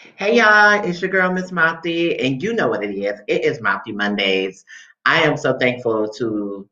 Hey y'all, it's your girl Miss Mouthy, and you know what it is. It is Mouthy Mondays. I am so thankful to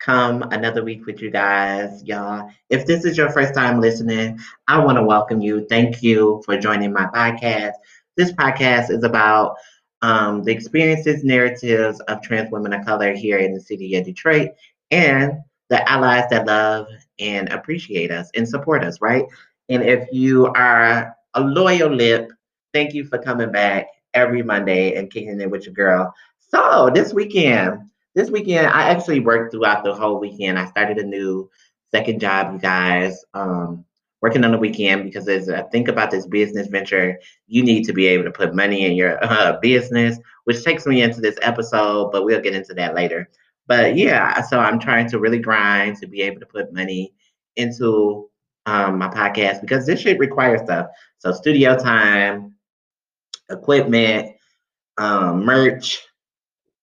come another week with you guys, y'all. If this is your first time listening, I want to welcome you. Thank you for joining my podcast. This podcast is about um, the experiences, narratives of trans women of color here in the city of Detroit, and the allies that love and appreciate us and support us, right? And if you are a loyal lip Thank you for coming back every Monday and kicking it with your girl. So this weekend, this weekend, I actually worked throughout the whole weekend. I started a new second job, you guys. Um, working on the weekend because as I think about this business venture, you need to be able to put money in your uh, business, which takes me into this episode, but we'll get into that later. But yeah, so I'm trying to really grind to be able to put money into um, my podcast because this shit requires stuff. So studio time, equipment, um, merch,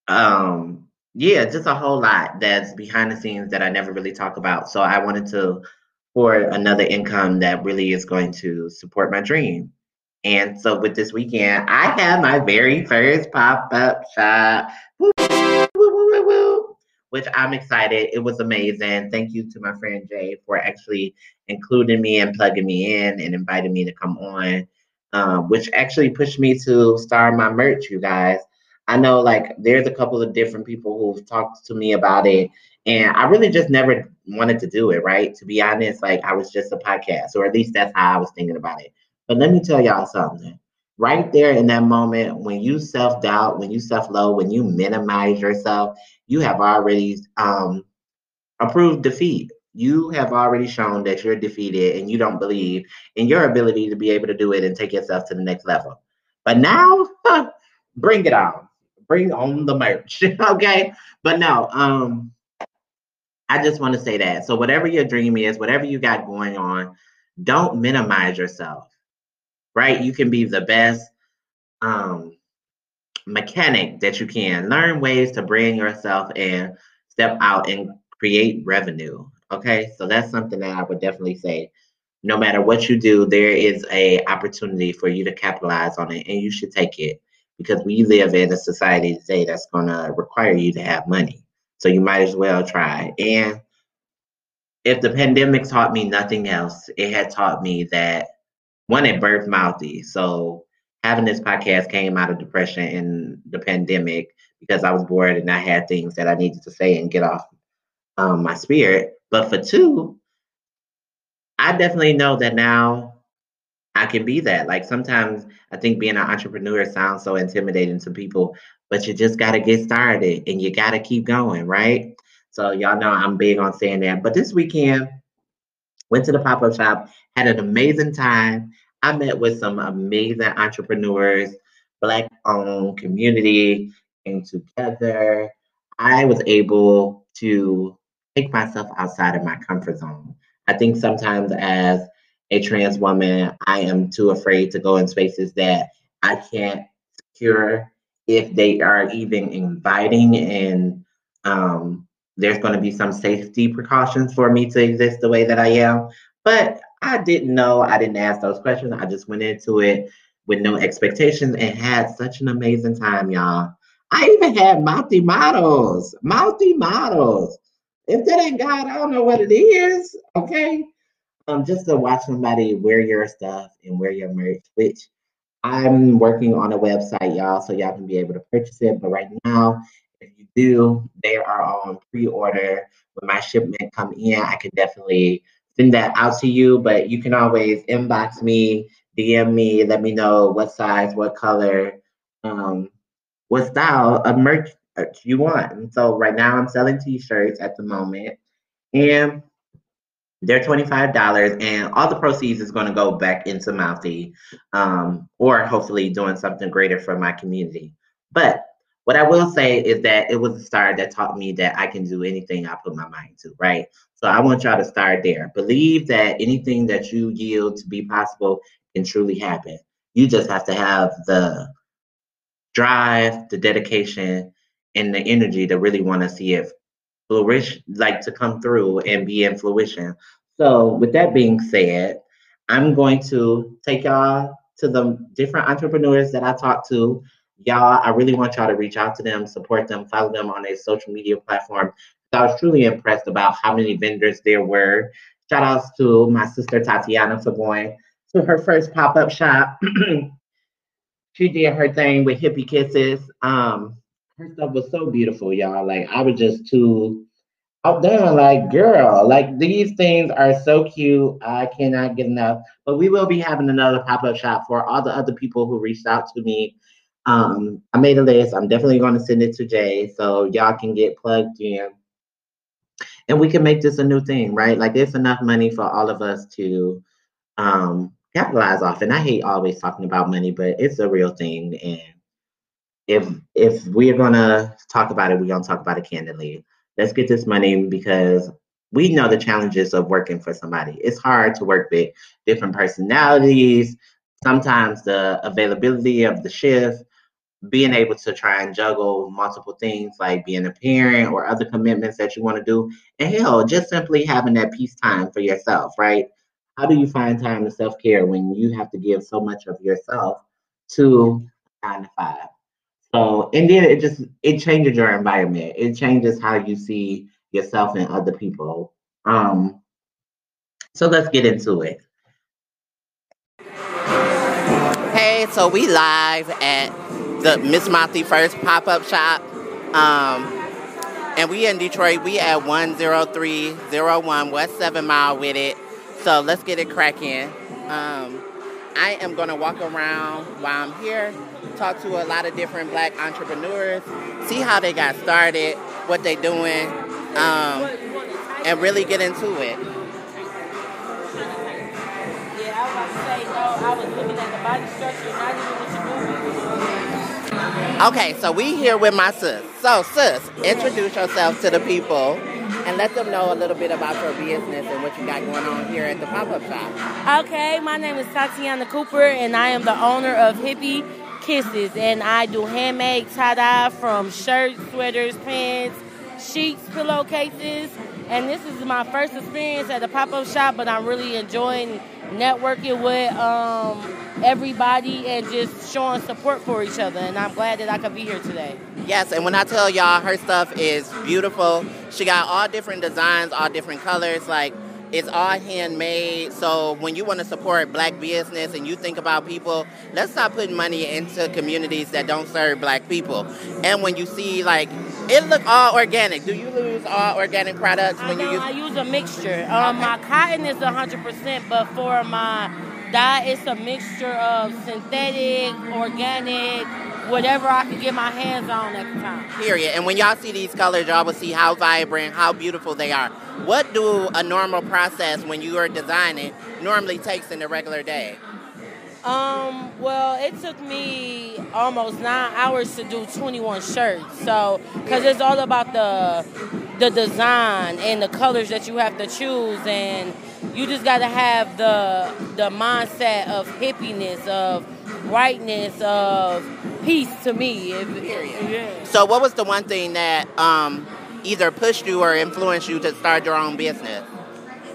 um, yeah, just a whole lot that's behind the scenes that I never really talk about. So I wanted to for another income that really is going to support my dream. And so with this weekend, I have my very first pop-up shop. Which I'm excited. It was amazing. Thank you to my friend Jay for actually including me and plugging me in and inviting me to come on um, which actually pushed me to start my merch, you guys. I know like there's a couple of different people who've talked to me about it, and I really just never wanted to do it, right? To be honest, like I was just a podcast, or at least that's how I was thinking about it. But let me tell y'all something. Right there in that moment, when you self doubt, when you self low, when you minimize yourself, you have already um, approved defeat you have already shown that you're defeated and you don't believe in your ability to be able to do it and take yourself to the next level. But now, bring it on. Bring on the merch. okay. But no, um, I just want to say that. So whatever your dream is, whatever you got going on, don't minimize yourself. Right? You can be the best um mechanic that you can. Learn ways to brand yourself and step out and create revenue. Okay, so that's something that I would definitely say. No matter what you do, there is a opportunity for you to capitalize on it, and you should take it because we live in a society today that's going to require you to have money. So you might as well try. And if the pandemic taught me nothing else, it had taught me that one, it birthed mouthy. So having this podcast came out of depression in the pandemic because I was bored and I had things that I needed to say and get off um, my spirit. But for two, I definitely know that now I can be that. Like sometimes I think being an entrepreneur sounds so intimidating to people, but you just got to get started and you got to keep going, right? So y'all know I'm big on saying that. But this weekend, went to the pop up shop, had an amazing time. I met with some amazing entrepreneurs, Black owned community came together. I was able to take myself outside of my comfort zone. I think sometimes as a trans woman, I am too afraid to go in spaces that I can't secure if they are even inviting and um, there's going to be some safety precautions for me to exist the way that I am. But I didn't know. I didn't ask those questions. I just went into it with no expectations and had such an amazing time, y'all. I even had mouthy models, mouthy models. If that ain't God, I don't know what it is. Okay. Um, just to watch somebody wear your stuff and wear your merch, which I'm working on a website, y'all, so y'all can be able to purchase it. But right now, if you do, they are on pre-order. When my shipment come in, I can definitely send that out to you. But you can always inbox me, DM me, let me know what size, what color, um, what style of merch you want. And so right now I'm selling t-shirts at the moment and they're $25 and all the proceeds is going to go back into Mouthy um, or hopefully doing something greater for my community. But what I will say is that it was a start that taught me that I can do anything I put my mind to, right? So I want y'all to start there. Believe that anything that you yield to be possible can truly happen. You just have to have the drive, the dedication, and the energy to really want to see it flourish, like to come through and be in fruition. So, with that being said, I'm going to take y'all to the different entrepreneurs that I talked to. Y'all, I really want y'all to reach out to them, support them, follow them on their social media platform. I was truly impressed about how many vendors there were. Shout outs to my sister Tatiana for going to her first pop up shop. she did her thing with hippie kisses. Um, her stuff was so beautiful, y'all. Like I was just too out there, like girl, like these things are so cute. I cannot get enough. But we will be having another pop up shop for all the other people who reached out to me. Um, I made a list. I'm definitely going to send it to Jay so y'all can get plugged in and we can make this a new thing, right? Like there's enough money for all of us to um, capitalize off. And I hate always talking about money, but it's a real thing. And if if we're gonna talk about it, we're gonna talk about it candidly. Let's get this money because we know the challenges of working for somebody. It's hard to work with different personalities. Sometimes the availability of the shift, being able to try and juggle multiple things like being a parent or other commitments that you want to do. And hell, just simply having that peace time for yourself, right? How do you find time to self care when you have to give so much of yourself to nine to five? So, and then it just it changes your environment. It changes how you see yourself and other people. Um, so let's get into it. Hey, so we live at the Miss Mouthy first pop up shop. Um, and we in Detroit. We at 10301 West 7 Mile with it. So let's get it cracking. Um, I am going to walk around while I'm here, talk to a lot of different black entrepreneurs, see how they got started, what they're doing, um, and really get into it. Okay, so we here with my sis. So, sis, introduce yourself to the people and let them know a little bit about your business and what you got going on here at the pop-up shop. Okay, my name is Tatiana Cooper, and I am the owner of Hippie Kisses, and I do handmade tie-dye from shirts, sweaters, pants, sheets, pillowcases, and this is my first experience at the pop-up shop, but I'm really enjoying networking with um, everybody and just showing support for each other. And I'm glad that I could be here today. Yes, and when I tell y'all her stuff is beautiful, she got all different designs, all different colors. Like it's all handmade. So when you want to support black business and you think about people, let's stop putting money into communities that don't serve black people. And when you see like it look all organic. Do you use all organic products when know, you use? I use a mixture. Um, okay. My cotton is 100%, but for my dye, it's a mixture of synthetic, organic, whatever I can get my hands on at the time. Period. And when y'all see these colors, y'all will see how vibrant, how beautiful they are. What do a normal process when you are designing normally takes in a regular day? Um, well, it took me almost nine hours to do 21 shirts. So, because it's all about the the design and the colors that you have to choose, and you just got to have the the mindset of hippiness, of brightness, of peace. To me, if, yeah. So, what was the one thing that um, either pushed you or influenced you to start your own business?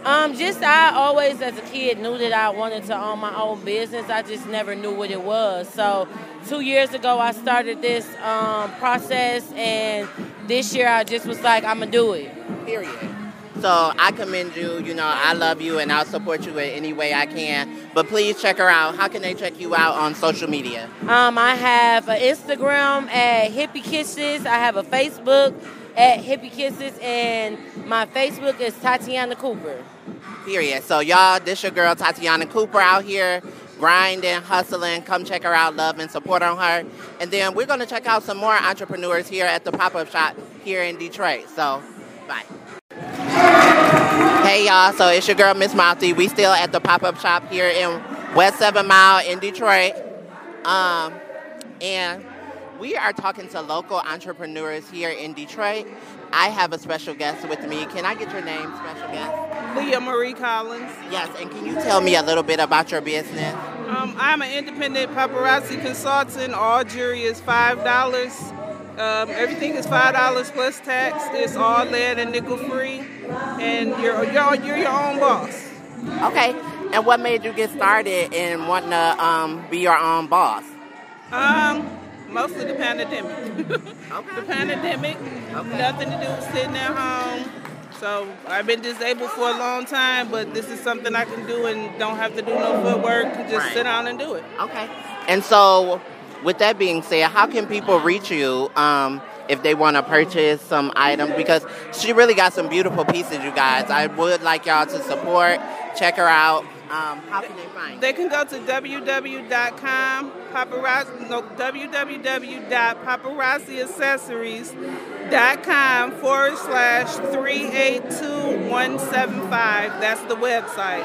Um, just I always, as a kid, knew that I wanted to own my own business. I just never knew what it was. So, two years ago, I started this um, process, and this year I just was like, I'm gonna do it. Period. So I commend you. You know, I love you, and I'll support you in any way I can. But please check her out. How can they check you out on social media? Um, I have an Instagram at Hippie Kisses. I have a Facebook at Hippie Kisses, and my Facebook is Tatiana Cooper. Period. So y'all, this your girl Tatiana Cooper out here grinding, hustling. Come check her out, love and support on her. And then we're gonna check out some more entrepreneurs here at the pop-up shop here in Detroit. So, bye. Hey y'all, so it's your girl Miss Mouthy. We still at the pop-up shop here in West Seven Mile in Detroit. Um, and we are talking to local entrepreneurs here in Detroit. I have a special guest with me. Can I get your name, special guest? Leah Marie Collins. Yes, and can you tell me a little bit about your business? Um, I'm an independent paparazzi consultant. All jewelry is five dollars. Um, everything is five dollars plus tax. It's all lead and nickel free, and you're, you're you're your own boss. Okay, And what made you get started in wanting to um, be your own boss? Um, mostly the pandemic. Okay. the pandemic, Okay. nothing to do with sitting at home. So I've been disabled for a long time, but this is something I can do and don't have to do no footwork. Just Right. sit down and do it. Okay. And so, with that being said, how can people reach you um, if they want to purchase some items? Because she really got some beautiful pieces, you guys. I would like y'all to support, check her out. Um, how can they find? They can go to www.com paparazzi no www.paparazziaccessories.com forward slash three eight two one seven five. That's the website.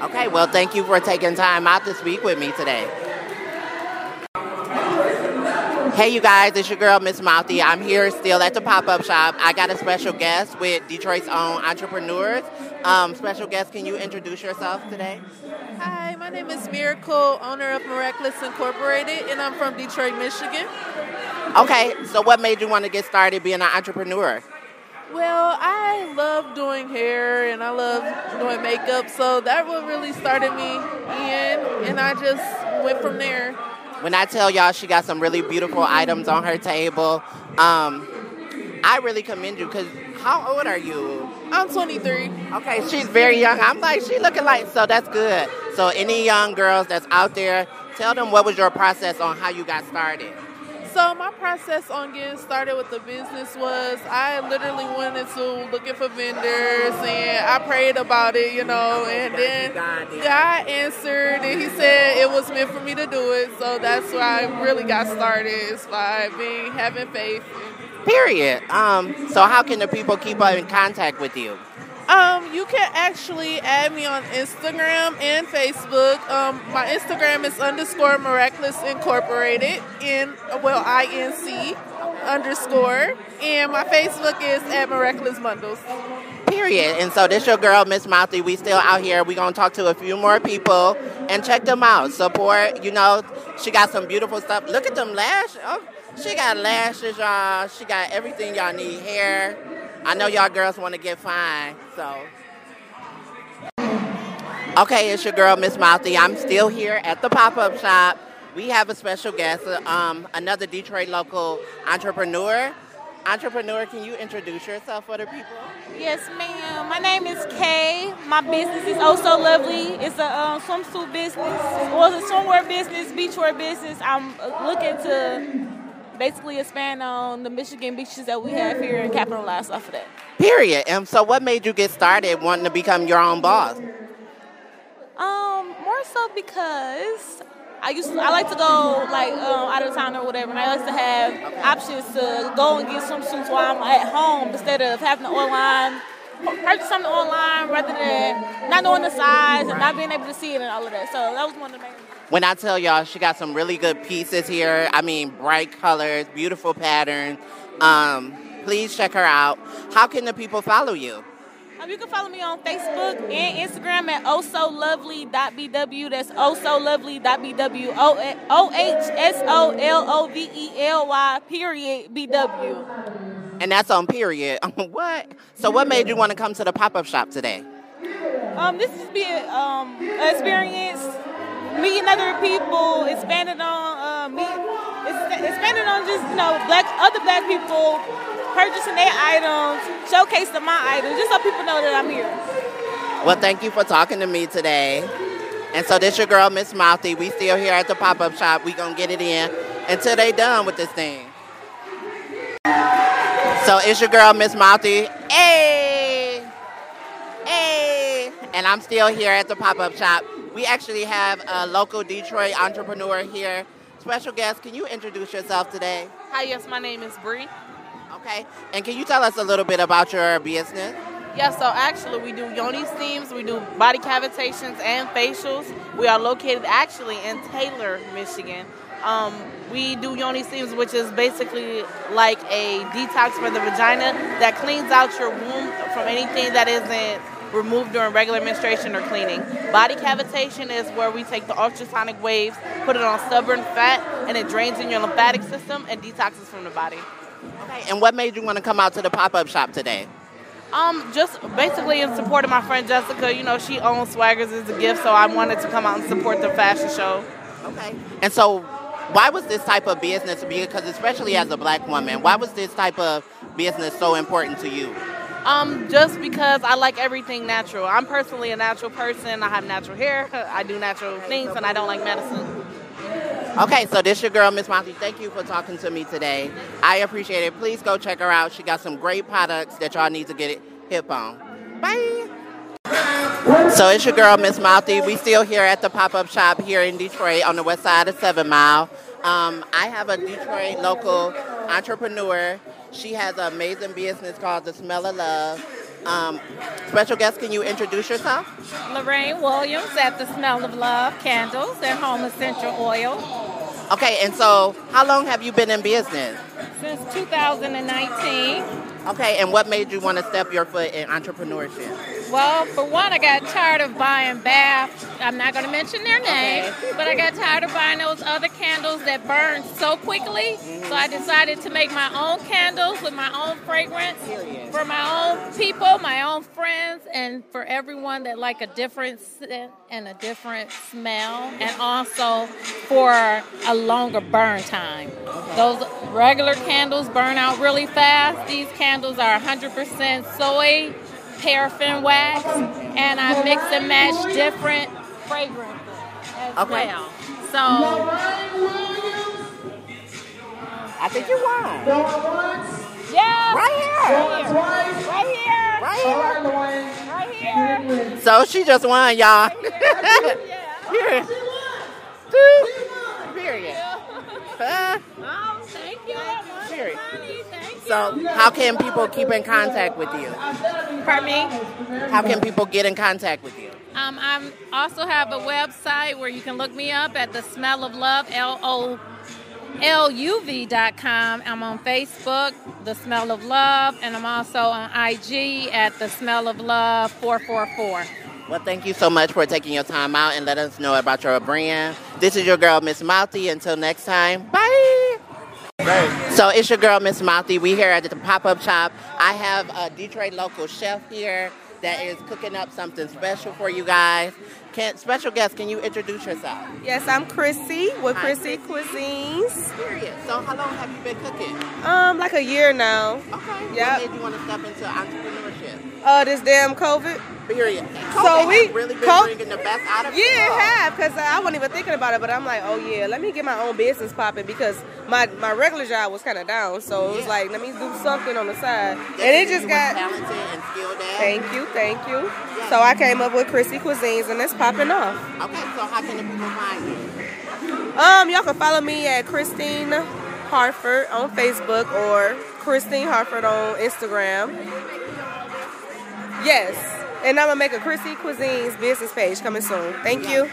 Okay, well, thank you for taking time out to speak with me today. Hey, you guys, it's your girl, Miss Mouthy. I'm here still at the pop up shop. I got a special guest with Detroit's own entrepreneurs. Um, special guest, can you introduce yourself today? Hi, my name is Miracle, owner of Miraculous Incorporated, and I'm from Detroit, Michigan. Okay, so what made you want to get started being an entrepreneur? Well, I love doing hair and I love doing makeup, so that what really started me in, and I just went from there. When I tell y'all she got some really beautiful items on her table, um, I really commend you because how old are you? I'm 23. Okay, she's very young. I'm like, she looking like, so that's good. So any young girls that's out there, tell them what was your process on how you got started. So my process on getting started with the business was I literally went into looking for vendors and I prayed about it, you know, and then God answered and he said it was meant for me to do it. So that's why I really got started is by being having faith. Period. Um, so how can the people keep up in contact with you? Um, you can actually add me on Instagram and Facebook. Um, my Instagram is underscore miraculous incorporated in well I N C underscore, and my Facebook is at miraculous bundles. Period. And so this your girl, Miss Mouthy. We still out here. We gonna talk to a few more people and check them out. Support. You know, she got some beautiful stuff. Look at them lashes. Oh, she got lashes, y'all. She got everything y'all need. Hair. I know y'all girls want to get fine. So. Okay, it's your girl, Miss Mouthy. I'm still here at the pop-up shop. We have a special guest, um, another Detroit local entrepreneur. Entrepreneur, can you introduce yourself for the people? Yes, ma'am. My name is Kay. My business is Oh So Lovely. It's a um, swimsuit business, or it's a swimwear business, beachwear business. I'm looking to basically expand on the Michigan beaches that we have here and capitalize off of that. Period. And so, what made you get started wanting to become your own boss? Um, more so because I used to, I like to go like um, out of town or whatever, and I like to have options to go and get some suits while I'm at home instead of having to online purchase something online rather than not knowing the size and not being able to see it and all of that. So that was one of the main. When I tell y'all, she got some really good pieces here. I mean, bright colors, beautiful patterns. Um, please check her out. How can the people follow you? Um, you can follow me on Facebook and Instagram at ohsolovely.bw. That's ohsolovely.bw. O H S O L O V E L Y period BW. And that's on period. what? So, what made you want to come to the pop up shop today? Um, this has been um, an experience meeting other people, expanding on uh, me, ex- expanding on just you know black other black people purchasing their items, showcasing my items, just so people know that I'm here. Well, thank you for talking to me today. And so this your girl, Miss Mouthy. We still here at the pop-up shop. We gonna get it in until they done with this thing. So it's your girl, Miss Mouthy. Hey, hey, and I'm still here at the pop-up shop. We actually have a local Detroit entrepreneur here. Special guest, can you introduce yourself today? Hi, yes, my name is Bree. Okay, and can you tell us a little bit about your business? Yeah, so actually we do yoni steams, we do body cavitations and facials. We are located actually in Taylor, Michigan. Um, we do yoni steams, which is basically like a detox for the vagina that cleans out your womb from anything that isn't removed during regular menstruation or cleaning. Body cavitation is where we take the ultrasonic waves, put it on stubborn fat, and it drains in your lymphatic system and detoxes from the body. Okay, and what made you want to come out to the pop-up shop today? Um, just basically in support of my friend Jessica. You know, she owns Swaggers as a gift, so I wanted to come out and support the fashion show. Okay. And so, why was this type of business? Because especially as a black woman, why was this type of business so important to you? Um, just because I like everything natural. I'm personally a natural person. I have natural hair. I do natural things, and I don't like medicine. Okay, so this is your girl, Miss Mouthy. Thank you for talking to me today. I appreciate it. Please go check her out. She got some great products that y'all need to get hip on. Bye. So it's your girl, Miss Mouthy. We still here at the pop-up shop here in Detroit on the west side of Seven Mile. Um, I have a Detroit local entrepreneur. She has an amazing business called The Smell of Love. Um, special guest, can you introduce yourself? Lorraine Williams at The Smell of Love Candles and Home Essential Oil. Okay, and so how long have you been in business? Since 2019. Okay, and what made you want to step your foot in entrepreneurship? Well, for one, I got tired of buying bath. I'm not going to mention their name, okay. but I got tired of buying those other candles that burn so quickly. Mm-hmm. So I decided to make my own candles with my own fragrance for my own people, my own friends, and for everyone that like a different scent and a different smell, and also for a longer burn time. Okay. Those regular candles burn out really fast. These candles are 100% soy paraffin wax, and I mix and match different fragrances as okay. well. So I think you won. Yeah. Right here. Right here. Right here. Right here. So she just won, y'all. Here. Period. Period. So, how can people keep in contact with you? Pardon me? How can people get in contact with you? Um, I also have a website where you can look me up at the Smell of Love, L O L U V.com. I'm on Facebook, The Smell of Love, and I'm also on IG at The Smell of Love 444. Well, thank you so much for taking your time out and let us know about your brand. This is your girl, Miss Mouthy. Until next time, bye. So it's your girl, Miss Mouthy. We here at the pop-up shop. I have a Detroit local chef here that is cooking up something special for you guys. Can, special guest, can you introduce yourself? Yes, I'm Chrissy with Hi, Chrissy Cuisines. Period. So how long have you been cooking? Um, like a year now. Okay. Made you want to step into entrepreneurship? Uh, this damn COVID. Period. So we- really been co- bringing the best out of Yeah, it have, because I wasn't even thinking about it, but I'm like, oh yeah, let me get my own business popping because my, my regular job was kind of down. So it was like, let me do something on the side. And it just got. talented and skilled at. Thank you, thank you. So I came up with Chrissy Cuisines and it's popping off. Okay, so how can the people find you? Um, y'all can follow me at Christine Harford on Facebook or Christine Harford on Instagram. Yes. And I'm gonna make a Chrissy Cuisines business page coming soon. Thank you.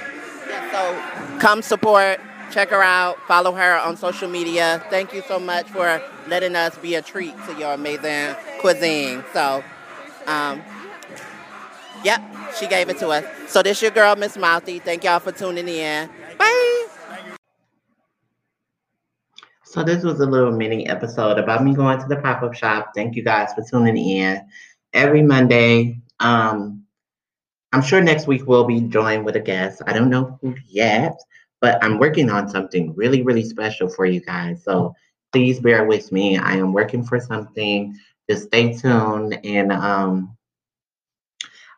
Yeah, so come support, check her out, follow her on social media. Thank you so much for letting us be a treat to your amazing cuisine. So, um, yep, she gave it to us. So this your girl, Miss Mouthy. Thank y'all for tuning in. Bye. So this was a little mini episode about me going to the pop-up shop. Thank you guys for tuning in. Every Monday, um, I'm sure next week we'll be joined with a guest. I don't know who yet, but I'm working on something really, really special for you guys. So please bear with me. I am working for something. Just stay tuned. And um,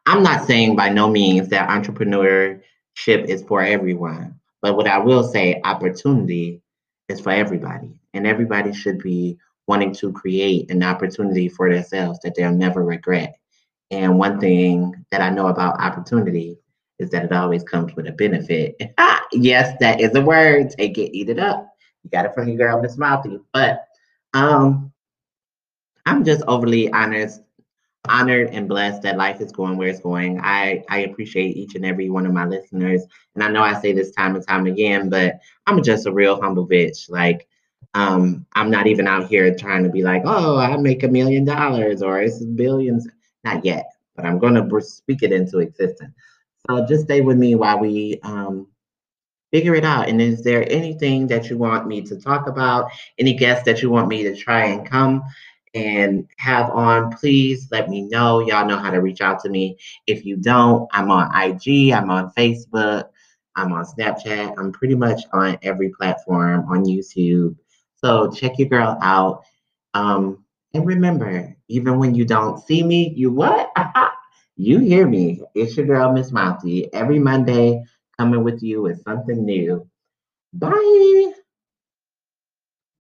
I'm not saying by no means that entrepreneurship is for everyone, but what I will say, opportunity is for everybody, and everybody should be wanting to create an opportunity for themselves that they'll never regret. And one thing that I know about opportunity is that it always comes with a benefit. Ah, yes, that is a word. Take it, eat it up. You got it from your girl, Miss Mouthy. But um, I'm just overly honored, honored and blessed that life is going where it's going. I I appreciate each and every one of my listeners, and I know I say this time and time again, but I'm just a real humble bitch. Like, um, I'm not even out here trying to be like, oh, I make a million dollars or it's billions. Not yet, but I'm going to speak it into existence. So just stay with me while we um, figure it out. And is there anything that you want me to talk about? Any guests that you want me to try and come and have on, please let me know. Y'all know how to reach out to me. If you don't, I'm on IG, I'm on Facebook, I'm on Snapchat, I'm pretty much on every platform on YouTube. So check your girl out. Um, and remember, even when you don't see me, you what? you hear me. It's your girl, Miss Mouthy, every Monday coming with you with something new. Bye.